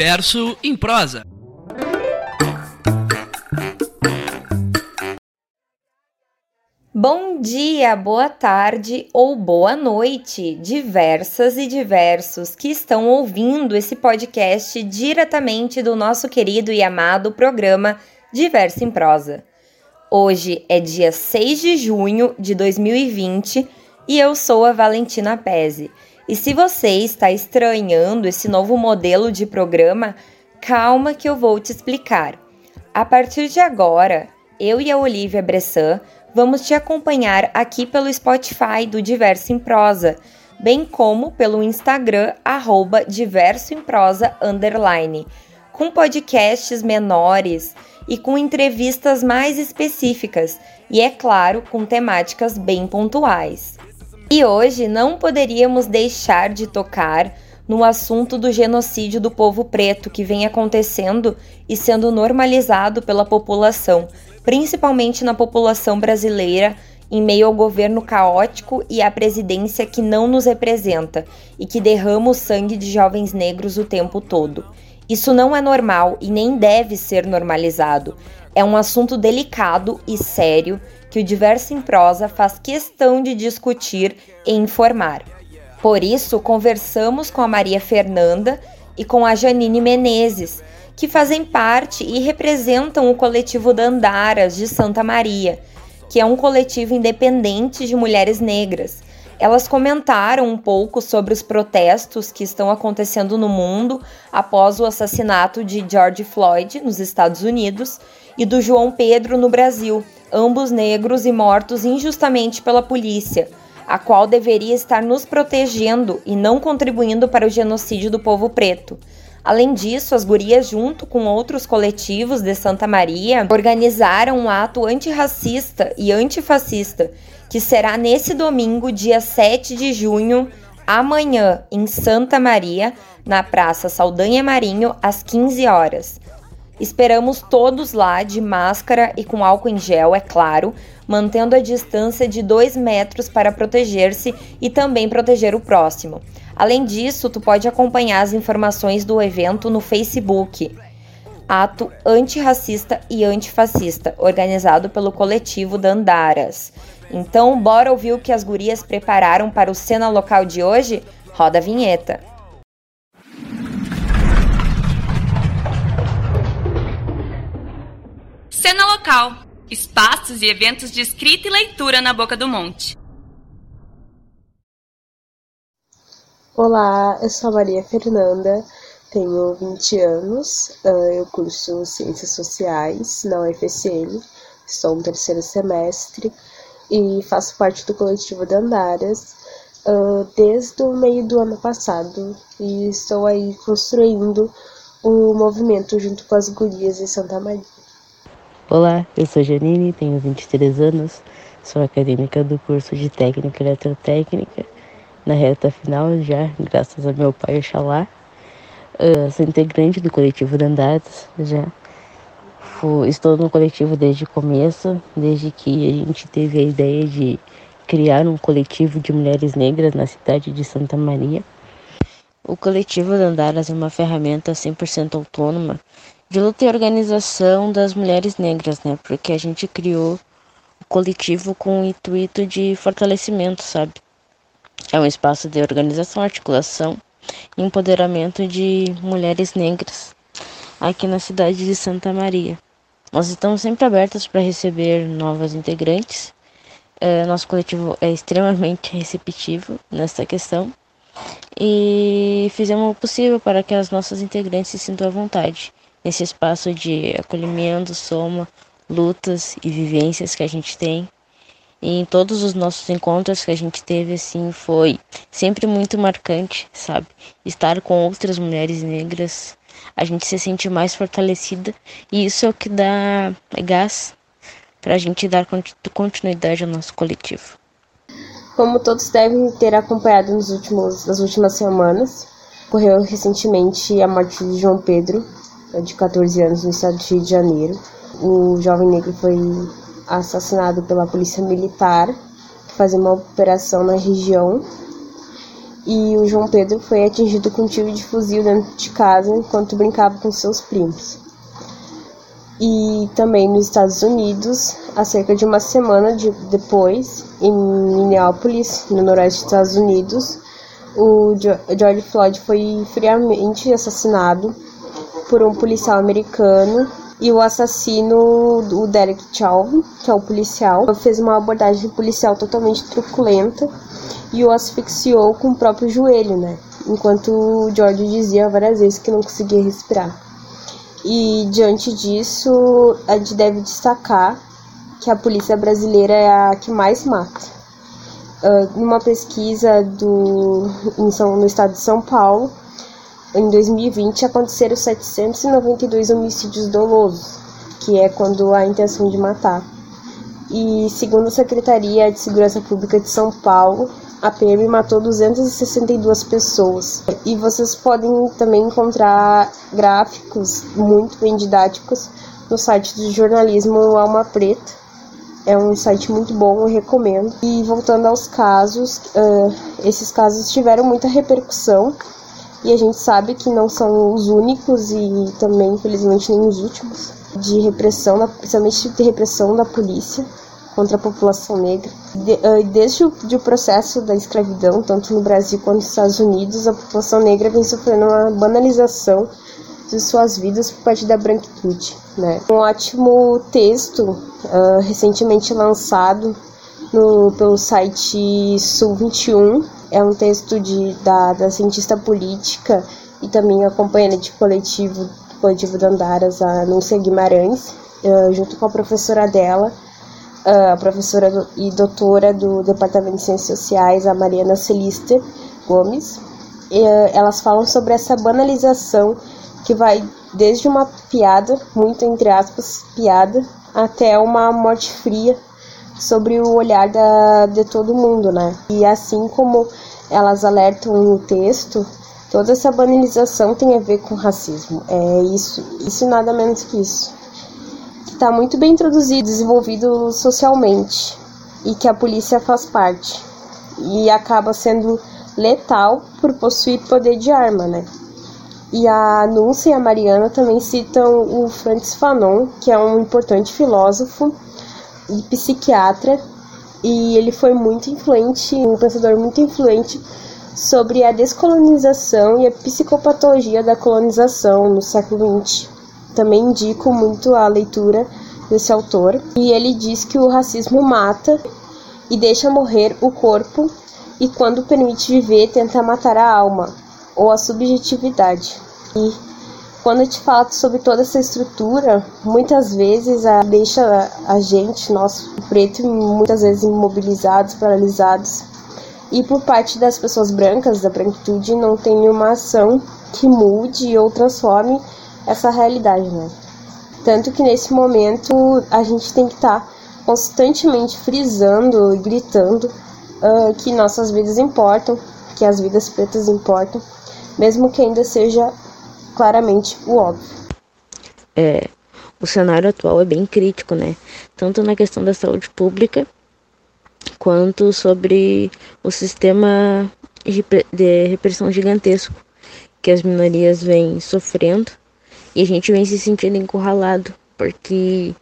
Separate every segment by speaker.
Speaker 1: Diverso em Prosa.
Speaker 2: Bom dia, boa tarde ou boa noite, diversas e diversos que estão ouvindo esse podcast diretamente do nosso querido e amado programa Diverso em Prosa. Hoje é dia 6 de junho de 2020 e eu sou a Valentina Pese. E se você está estranhando esse novo modelo de programa, calma que eu vou te explicar. A partir de agora, eu e a Olivia Bressan vamos te acompanhar aqui pelo Spotify do Diverso em Prosa, bem como pelo Instagram, arroba Diverso em Prosa, underline, com podcasts menores e com entrevistas mais específicas, e é claro, com temáticas bem pontuais. E hoje não poderíamos deixar de tocar no assunto do genocídio do povo preto que vem acontecendo e sendo normalizado pela população, principalmente na população brasileira, em meio ao governo caótico e à presidência que não nos representa e que derrama o sangue de jovens negros o tempo todo. Isso não é normal e nem deve ser normalizado. É um assunto delicado e sério que o Diverso em Prosa faz questão de discutir e informar. Por isso, conversamos com a Maria Fernanda e com a Janine Menezes, que fazem parte e representam o coletivo Dandaras de Santa Maria, que é um coletivo independente de mulheres negras. Elas comentaram um pouco sobre os protestos que estão acontecendo no mundo após o assassinato de George Floyd nos Estados Unidos e do João Pedro no Brasil, ambos negros e mortos injustamente pela polícia, a qual deveria estar nos protegendo e não contribuindo para o genocídio do povo preto. Além disso, as gurias, junto com outros coletivos de Santa Maria, organizaram um ato antirracista e antifascista, que será nesse domingo, dia 7 de junho, amanhã, em Santa Maria, na Praça Saldanha Marinho, às 15 horas. Esperamos todos lá de máscara e com álcool em gel, é claro, mantendo a distância de 2 metros para proteger-se e também proteger o próximo. Além disso, tu pode acompanhar as informações do evento no Facebook. Ato antirracista e antifascista, organizado pelo coletivo Dandaras. Então, bora ouvir o que as gurias prepararam para o cena local de hoje? Roda a vinheta.
Speaker 3: Cena local. Espaços e eventos de escrita e leitura na Boca do Monte.
Speaker 4: Olá, eu sou a Maria Fernanda, tenho 20 anos, ah, eu curso Ciências Sociais na UFSM, estou no terceiro semestre e faço parte do coletivo de Andaras uh, desde o meio do ano passado e estou aí construindo o movimento junto com as gurias de Santa Maria.
Speaker 5: Olá, eu sou Janine, tenho 23 anos, sou acadêmica do curso de Técnica Eletrotécnica, na reta final já, graças a meu pai Oxalá. Uh, sou integrante do coletivo de Andaras já estou no coletivo desde o começo, desde que a gente teve a ideia de criar um coletivo de mulheres negras na cidade de Santa Maria. O coletivo Dandaras é uma ferramenta 100% autônoma de luta e organização das mulheres negras, né? Porque a gente criou o coletivo com o intuito de fortalecimento, sabe? É um espaço de organização, articulação e empoderamento de mulheres negras aqui na cidade de Santa Maria. Nós estamos sempre abertos para receber novas integrantes. É, nosso coletivo é extremamente receptivo nessa questão e fizemos o possível para que as nossas integrantes se sintam à vontade nesse espaço de acolhimento, soma, lutas e vivências que a gente tem. E em todos os nossos encontros que a gente teve, assim, foi sempre muito marcante, sabe? Estar com outras mulheres negras a gente se sente mais fortalecida e isso é o que dá gás para a gente dar continuidade ao nosso coletivo.
Speaker 4: Como todos devem ter acompanhado nos últimos, nas últimas semanas, ocorreu recentemente a morte de João Pedro, de 14 anos, no estado do Rio de Janeiro. O jovem negro foi assassinado pela polícia militar, que fazia uma operação na região e o João Pedro foi atingido com um tiro de fuzil dentro de casa enquanto brincava com seus primos. E também nos Estados Unidos, há cerca de uma semana de, depois, em Minneapolis, no noroeste dos Estados Unidos, o George Floyd foi friamente assassinado por um policial americano e o assassino, o Derek Chauvin, que é o policial, fez uma abordagem policial totalmente truculenta e o asfixiou com o próprio joelho, né? Enquanto o George dizia várias vezes que não conseguia respirar. E diante disso, a gente deve destacar que a polícia brasileira é a que mais mata. Uh, numa pesquisa do, em São, no estado de São Paulo, em 2020 aconteceram 792 homicídios dolosos, que é quando há intenção de matar. E segundo a Secretaria de Segurança Pública de São Paulo, a PM matou 262 pessoas. E vocês podem também encontrar gráficos muito bem didáticos no site do jornalismo Alma Preta. É um site muito bom, eu recomendo. E voltando aos casos, uh, esses casos tiveram muita repercussão e a gente sabe que não são os únicos e também, infelizmente, nem os últimos de repressão, principalmente de repressão da polícia contra a população negra. De, uh, desde o de processo da escravidão, tanto no Brasil quanto nos Estados Unidos, a população negra vem sofrendo uma banalização de suas vidas por parte da branquitude. Né? Um ótimo texto uh, recentemente lançado no, pelo site Sul 21 é um texto de, da, da cientista política e também a companheira coletivo, coletivo Andaras, a Núncia Guimarães, uh, junto com a professora dela, uh, a professora e doutora do Departamento de Ciências Sociais, a Mariana Celister Gomes. E, uh, elas falam sobre essa banalização que vai desde uma piada, muito entre aspas, piada, até uma morte fria sobre o olhar da, de todo mundo, né? E assim como elas alertam no texto, toda essa banalização tem a ver com racismo. É isso, isso nada menos que isso. Que está muito bem introduzido, desenvolvido socialmente e que a polícia faz parte e acaba sendo letal por possuir poder de arma, né? E a Núncia e a Mariana também citam o Francis Fanon, que é um importante filósofo e psiquiatra, e ele foi muito influente, um pensador muito influente sobre a descolonização e a psicopatologia da colonização no século XX. Também indico muito a leitura desse autor, e ele diz que o racismo mata e deixa morrer o corpo e quando permite viver tenta matar a alma ou a subjetividade. E quando a gente fala sobre toda essa estrutura, muitas vezes a, deixa a gente, nós preto, muitas vezes imobilizados, paralisados. E por parte das pessoas brancas, da branquitude, não tem uma ação que mude ou transforme essa realidade, né? Tanto que nesse momento a gente tem que estar tá constantemente frisando e gritando uh, que nossas vidas importam, que as vidas pretas importam mesmo que ainda seja claramente o óbvio.
Speaker 5: É, o cenário atual é bem crítico, né? Tanto na questão da saúde pública, quanto sobre o sistema de repressão gigantesco que as minorias vêm sofrendo e a gente vem se sentindo encurralado, porque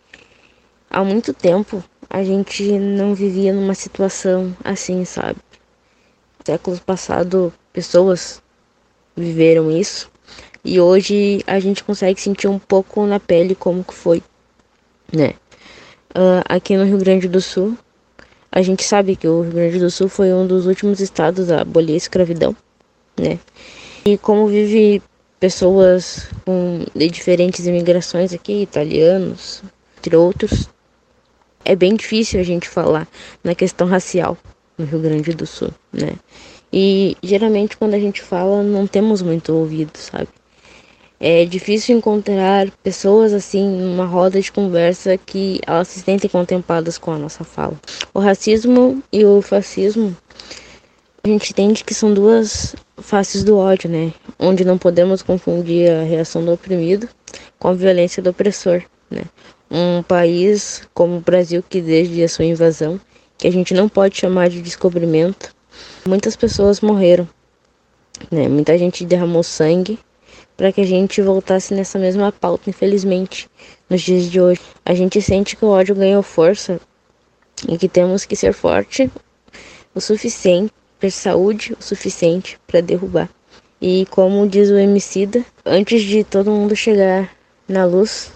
Speaker 5: há muito tempo a gente não vivia numa situação assim, sabe? Séculos passados, pessoas viveram isso. E hoje a gente consegue sentir um pouco na pele como que foi, né? Uh, aqui no Rio Grande do Sul, a gente sabe que o Rio Grande do Sul foi um dos últimos estados a abolir a escravidão, né? E como vive pessoas com, de diferentes imigrações aqui, italianos, entre outros, é bem difícil a gente falar na questão racial no Rio Grande do Sul, né? E geralmente quando a gente fala, não temos muito ouvido, sabe? É difícil encontrar pessoas assim numa roda de conversa que elas se sentem contempladas com a nossa fala. O racismo e o fascismo, a gente entende que são duas faces do ódio, né? Onde não podemos confundir a reação do oprimido com a violência do opressor, né? Um país como o Brasil que desde a sua invasão, que a gente não pode chamar de descobrimento, Muitas pessoas morreram Né? Muita gente derramou sangue para que a gente voltasse nessa mesma pauta, infelizmente, nos dias de hoje. A gente sente que o ódio ganhou força e que temos que ser forte o suficiente, ter saúde o suficiente para derrubar. E como diz o Emicida, antes de todo mundo chegar na luz,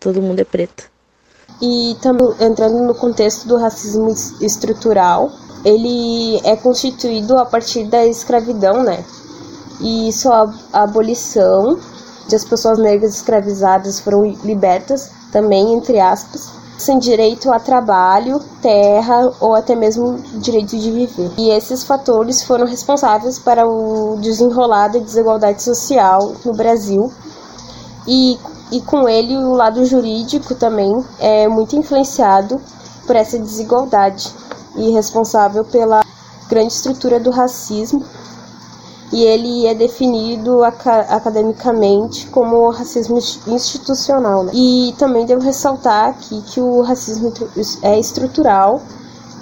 Speaker 5: todo mundo é preto.
Speaker 4: E também entrando no contexto do racismo estrutural, ele é constituído a partir da escravidão, né? E sua abolição de as pessoas negras escravizadas foram libertas, também entre aspas, sem direito a trabalho, terra ou até mesmo direito de viver. E esses fatores foram responsáveis para o desenrolar da desigualdade social no Brasil. E, e com ele o lado jurídico também é muito influenciado por essa desigualdade e responsável pela grande estrutura do racismo e ele é definido academicamente como racismo institucional. Né? E também devo ressaltar aqui que o racismo é estrutural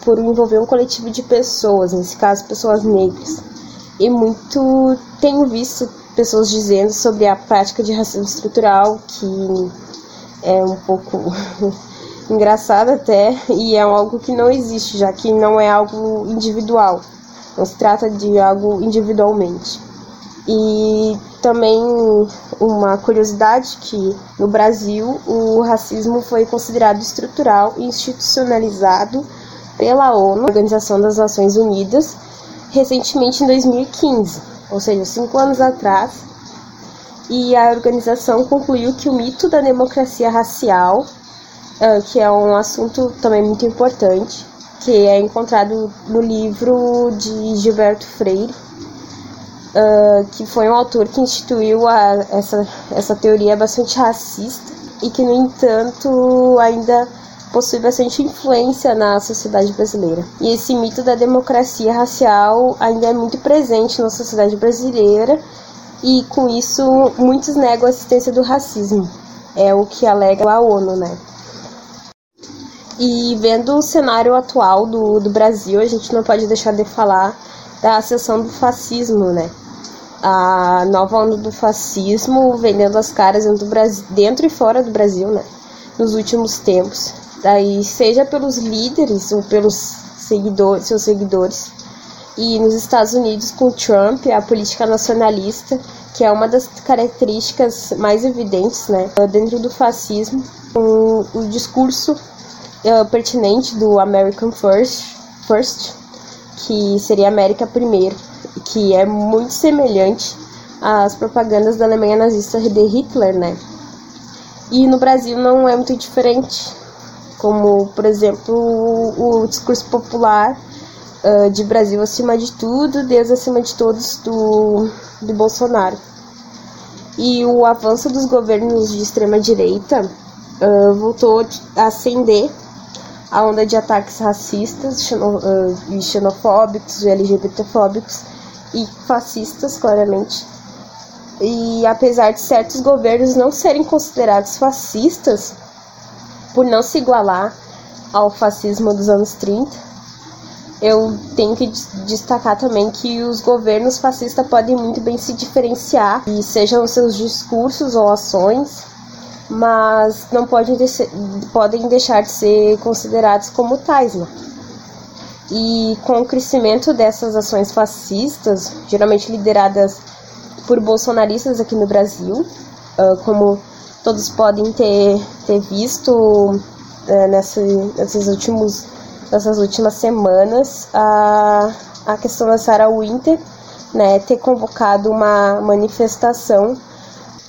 Speaker 4: por envolver um coletivo de pessoas, nesse caso pessoas negras. E muito tenho visto pessoas dizendo sobre a prática de racismo estrutural que é um pouco engraçado até e é algo que não existe, já que não é algo individual. Não se trata de algo individualmente. E também uma curiosidade que no Brasil o racismo foi considerado estrutural e institucionalizado pela ONU, Organização das Nações Unidas, recentemente em 2015, ou seja, cinco anos atrás. E a organização concluiu que o mito da democracia racial, ah, que é um assunto também muito importante, que é encontrado no livro de Gilberto Freire, uh, que foi um autor que instituiu a, essa, essa teoria bastante racista e que, no entanto, ainda possui bastante influência na sociedade brasileira. E esse mito da democracia racial ainda é muito presente na sociedade brasileira e, com isso, muitos negam a existência do racismo. É o que alega a ONU, né? E vendo o cenário atual do, do Brasil, a gente não pode deixar de falar da ascensão do fascismo, né? A nova onda do fascismo vendendo as caras dentro, do Brasil, dentro e fora do Brasil, né? Nos últimos tempos. Daí, seja pelos líderes ou pelos seguidores, seus seguidores. E nos Estados Unidos, com Trump, a política nacionalista, que é uma das características mais evidentes, né? Dentro do fascismo, um, o discurso uh, pertinente do American First, First, que seria América Primeiro, que é muito semelhante às propagandas da Alemanha nazista de Hitler, né? E no Brasil não é muito diferente, como, por exemplo, o, o discurso popular uh, de Brasil acima de tudo, Deus acima de todos do, do Bolsonaro. E o avanço dos governos de extrema direita uh, voltou a ascender a onda de ataques racistas e xenofóbicos, LGBTfóbicos e fascistas, claramente. E apesar de certos governos não serem considerados fascistas, por não se igualar ao fascismo dos anos 30, eu tenho que destacar também que os governos fascistas podem muito bem se diferenciar, e sejam seus discursos ou ações, mas não podem, podem deixar de ser considerados como tais. Né? E com o crescimento dessas ações fascistas, geralmente lideradas por bolsonaristas aqui no Brasil, como todos podem ter, ter visto uh, nessa, nesses últimos, nessas últimas semanas, a, a questão da Sarah Winter né, ter convocado uma manifestação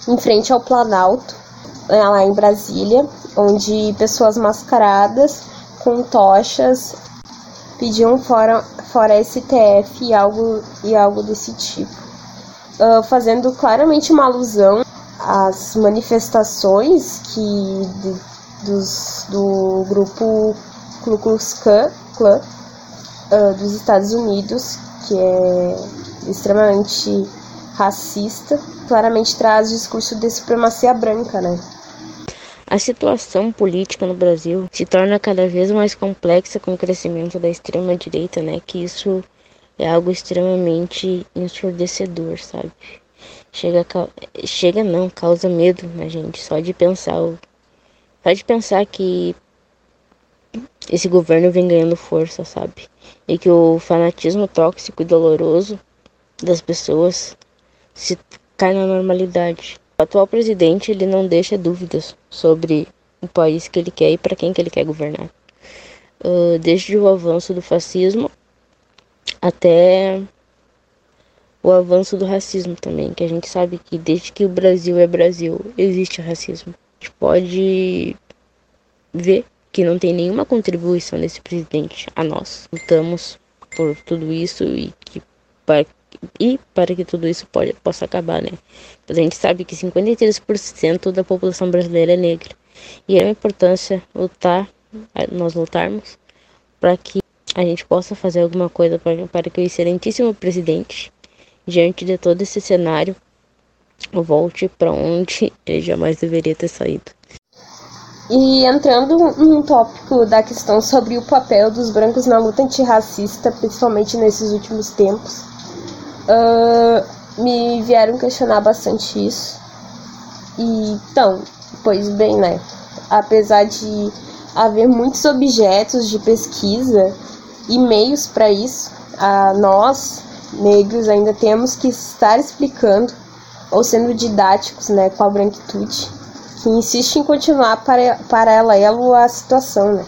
Speaker 4: em frente ao Planalto é, lá em Brasília, onde pessoas mascaradas com tochas pediam fora, fora STF e algo, e algo desse tipo, uh, fazendo claramente uma alusão às manifestações que de, dos, do grupo Ku Klux Klan uh, dos Estados Unidos, que é extremamente racista, claramente traz o discurso de supremacia branca, né?
Speaker 5: A situação política no Brasil se torna cada vez mais complexa com o crescimento da extrema direita, né? Que isso é algo extremamente ensurdecedor, sabe? Chega, chega não, causa medo na gente, só de pensar, só de pensar que esse governo vem ganhando força, sabe? E que o fanatismo tóxico e doloroso das pessoas se cai na normalidade. O atual presidente ele não deixa dúvidas sobre o país que ele quer e para quem que ele quer governar. Uh, desde o avanço do fascismo até o avanço do racismo também, que a gente sabe que desde que o Brasil é Brasil existe racismo. A gente pode ver que não tem nenhuma contribuição desse presidente a nós. Lutamos por tudo isso e que e para que tudo isso pode, possa acabar, né? A gente sabe que 53% da população brasileira é negra. E é uma importância lutar, nós lutarmos, para que a gente possa fazer alguma coisa para, para que o excelentíssimo presidente, diante de todo esse cenário, volte para onde ele jamais deveria ter saído.
Speaker 4: E entrando num tópico da questão sobre o papel dos brancos na luta antirracista, principalmente nesses últimos tempos, uh, me vieram questionar bastante isso. E, então, pois bem, né? Apesar de haver muitos objetos de pesquisa e meios para isso, a nós, negros, ainda temos que estar explicando ou sendo didáticos né, com a branquitude que insiste em continuar para, paralelo à situação, né?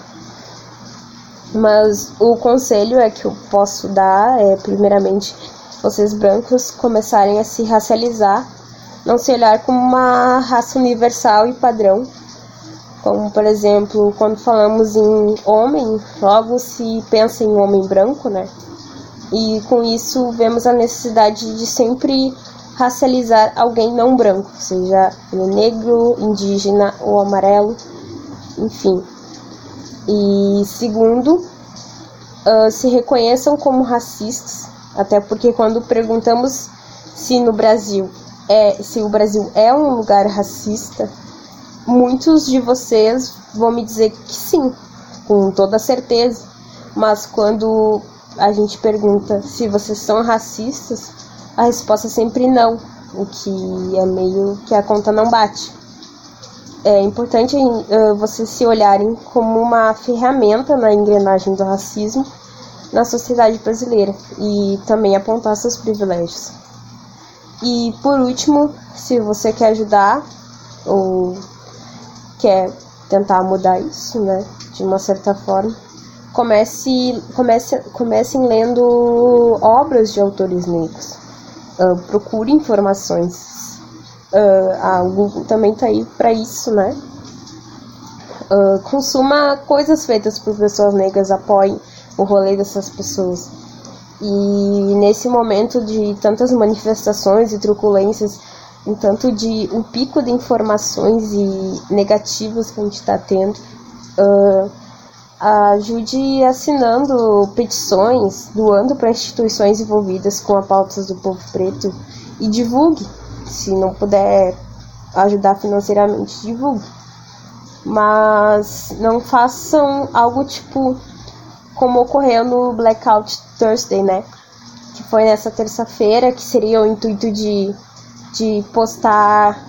Speaker 4: Mas o conselho é que eu posso dar é, primeiramente, vocês brancos começarem a se racializar, não se olhar como uma raça universal e padrão, como por exemplo, quando falamos em homem, logo se pensa em homem branco, né? E com isso vemos a necessidade de sempre racializar alguém não branco, seja negro, indígena ou amarelo, enfim. E segundo, uh, se reconheçam como racistas, até porque quando perguntamos se no Brasil é se o Brasil é um lugar racista, muitos de vocês vão me dizer que sim, com toda certeza. Mas quando a gente pergunta se vocês são racistas, a resposta é sempre não, o que é meio que a conta não bate. É importante uh, vocês se olharem como uma ferramenta na engrenagem do racismo na sociedade brasileira e também apontar seus privilégios. E por último, se você quer ajudar ou quer tentar mudar isso, né, de uma certa forma, comece, comece, comecem lendo obras de autores negros uh, procure informações. Uh, a Google também está aí para isso, né? Uh, consuma coisas feitas por pessoas negras, apoie o rolê dessas pessoas. E nesse momento de tantas manifestações e truculências, um tanto de um pico de informações e negativas que a gente está tendo, uh, ajude assinando petições, doando para instituições envolvidas com a pauta do povo preto e divulgue. Se não puder ajudar financeiramente, divulgue. Mas não façam algo tipo como ocorreu no Blackout Thursday, né? Que foi nessa terça-feira, que seria o intuito de, de postar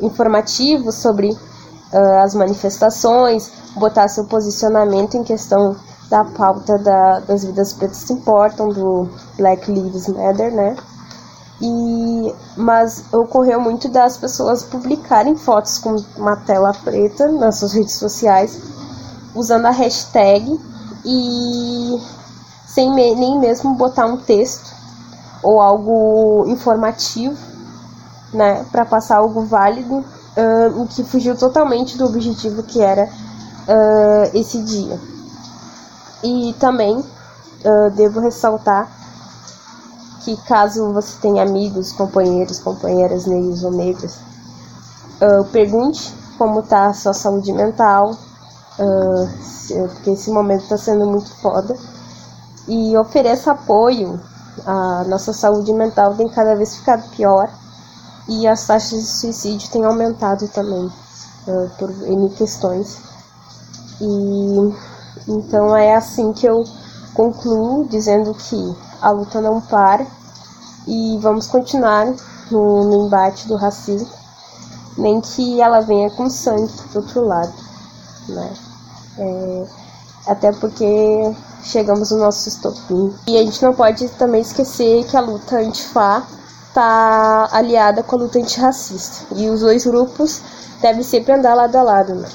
Speaker 4: informativos sobre uh, as manifestações, botar seu posicionamento em questão da pauta da, das vidas pretas importam, do Black Lives Matter, né? E, mas ocorreu muito das pessoas publicarem fotos com uma tela preta nas suas redes sociais, usando a hashtag e sem nem mesmo botar um texto ou algo informativo, né, para passar algo válido, uh, o que fugiu totalmente do objetivo que era uh, esse dia. E também uh, devo ressaltar que caso você tenha amigos, companheiros, companheiras negros ou negras, pergunte como está a sua saúde mental, porque esse momento está sendo muito foda, e ofereça apoio. A nossa saúde mental tem cada vez ficado pior e as taxas de suicídio têm aumentado também por N questões. E então é assim que eu Concluo dizendo que a luta não para e vamos continuar no, no embate do racismo, nem que ela venha com sangue do outro lado, né? É, até porque chegamos no nosso estopim. E a gente não pode também esquecer que a luta antifá está aliada com a luta antirracista. E os dois grupos devem sempre andar lado a lado, né?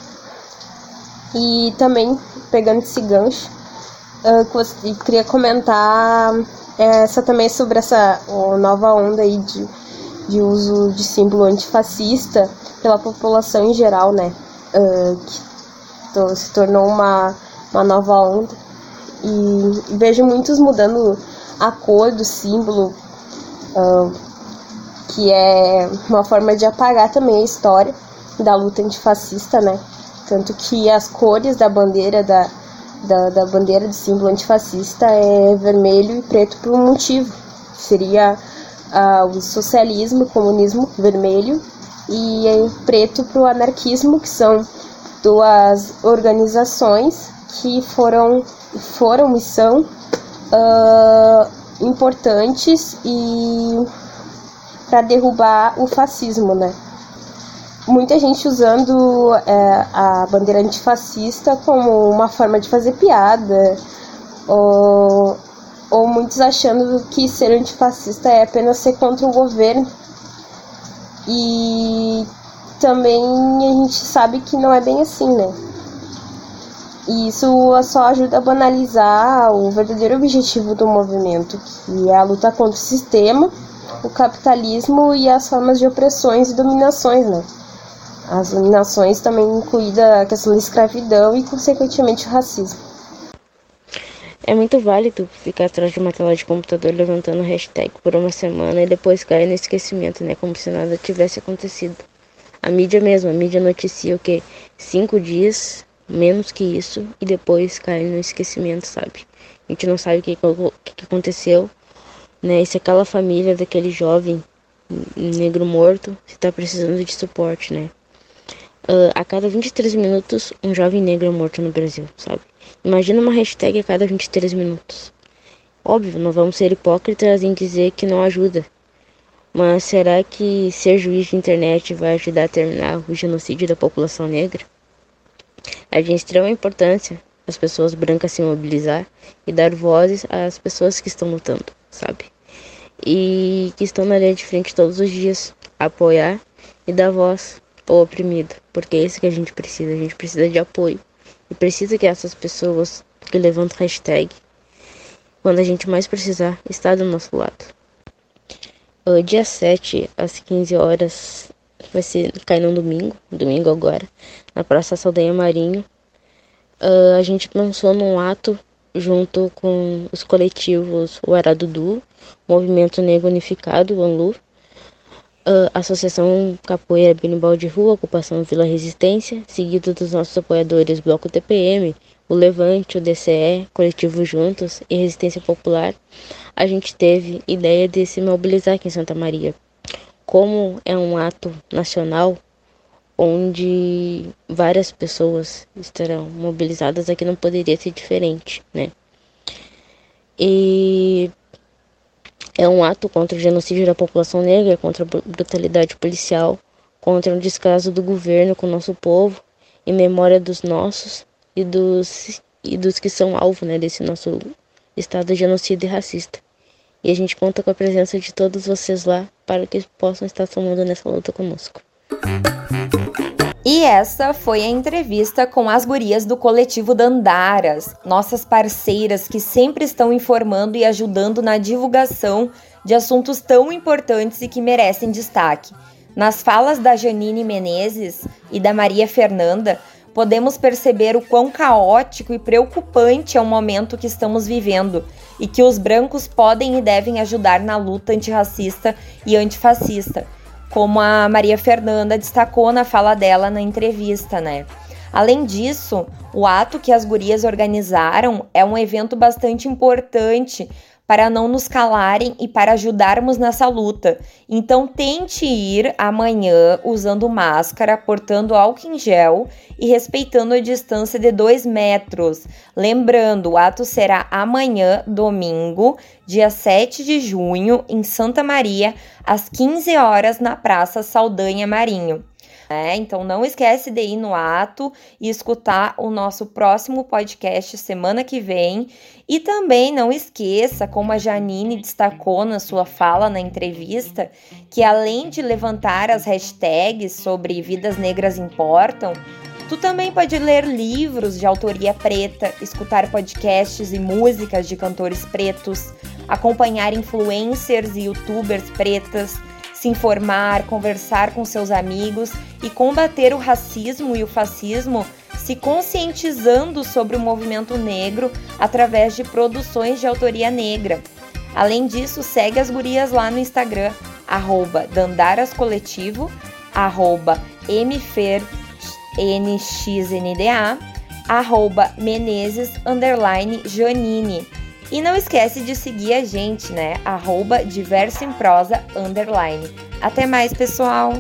Speaker 4: E também, pegando esse gancho, eu queria comentar essa também sobre essa nova onda aí de, de uso de símbolo antifascista pela população em geral, né? Uh, que se tornou uma, uma nova onda. E vejo muitos mudando a cor do símbolo, uh, que é uma forma de apagar também a história da luta antifascista, né? Tanto que as cores da bandeira da, da, da bandeira de símbolo antifascista é vermelho e preto por um motivo. Seria uh, o socialismo, o comunismo vermelho e é preto para o anarquismo, que são duas organizações que foram, foram e são uh, importantes e para derrubar o fascismo, né? muita gente usando é, a bandeira antifascista como uma forma de fazer piada, ou, ou muitos achando que ser antifascista é apenas ser contra o governo. E também a gente sabe que não é bem assim, né? E isso só ajuda a banalizar o verdadeiro objetivo do movimento, que é a luta contra o sistema, o capitalismo e as formas de opressões e dominações, né? as dominações também incluída a questão da escravidão e, consequentemente, o racismo.
Speaker 5: É muito válido ficar atrás de uma tela de computador levantando hashtag por uma semana e depois cair no esquecimento, né? Como se nada tivesse acontecido. A mídia mesmo, a mídia noticia o que? Cinco dias, menos que isso, e depois cai no esquecimento, sabe? A gente não sabe o que, que, que aconteceu, né? E se aquela família daquele jovem negro morto está precisando de suporte, né? uh, a cada 23 minutos um jovem negro é morto no Brasil, sabe? Imagina uma hashtag a cada 23 minutos. Óbvio, não vamos ser hipócritas em dizer que não ajuda. Mas será que ser juiz de internet vai ajudar a terminar o genocídio da população negra? É de extrema importância as pessoas brancas se mobilizar e dar vozes às pessoas que estão lutando, sabe? E que estão na linha de frente todos os dias, apoiar e dar voz ou oprimido, porque é isso que a gente precisa, a gente precisa de apoio. E precisa que essas pessoas que levantam hashtag, quando a gente mais precisar, está do nosso lado. O dia 7, às 15 horas, vai ser cair no domingo, domingo agora, na Praça Saldanha Marinho. Uh, a gente pensou num ato junto com os coletivos O Aradudu, Movimento Negro Unificado, ANLU, Uh, Associação Capoeira Binimbal de Rua, Ocupação Vila Resistência, seguido dos nossos apoiadores Bloco TPM, o Levante, o DCE, Coletivo Juntos e Resistência Popular, a gente teve ideia de se mobilizar aqui em Santa Maria. Como é um ato nacional, onde várias pessoas estarão mobilizadas, aqui não poderia ser diferente, né? E é um ato contra o genocídio da população negra, contra a brutalidade policial, contra o descaso do governo com o nosso povo, em memória dos nossos e dos, e dos que são alvo né, desse nosso estado genocida e racista. E a gente conta com a presença de todos vocês lá para que possam estar somando nessa luta conosco.
Speaker 2: E essa foi a entrevista com as gurias do coletivo Dandaras, nossas parceiras que sempre estão informando e ajudando na divulgação de assuntos tão importantes e que merecem destaque. Nas falas da Janine Menezes e da Maria Fernanda, podemos perceber o quão caótico e preocupante é o momento que estamos vivendo e que os brancos podem e devem ajudar na luta antirracista e antifascista como a Maria Fernanda destacou na fala dela na entrevista, né? Além disso, o ato que as gurias organizaram é um evento bastante importante para não nos calarem e para ajudarmos nessa luta. Então tente ir amanhã usando máscara, portando álcool em gel e respeitando a distância de 2 metros. Lembrando, o ato será amanhã, domingo, dia 7 de junho, em Santa Maria, às 15 horas, na Praça Saldanha Marinho. É, então não esquece de ir no ato e escutar o nosso próximo podcast semana que vem. E também não esqueça, como a Janine destacou na sua fala na entrevista, que além de levantar as hashtags sobre vidas negras importam, Tu também pode ler livros de autoria preta, escutar podcasts e músicas de cantores pretos, acompanhar influencers e youtubers pretas, se informar, conversar com seus amigos e combater o racismo e o fascismo, se conscientizando sobre o movimento negro através de produções de autoria negra. Além disso, segue as gurias lá no Instagram, arroba dandarascoletivo, arroba mfernxnda, arroba menezes, underline, janine. E não esquece de seguir a gente, né? Arroba diverso em prosa underline. Até mais, pessoal!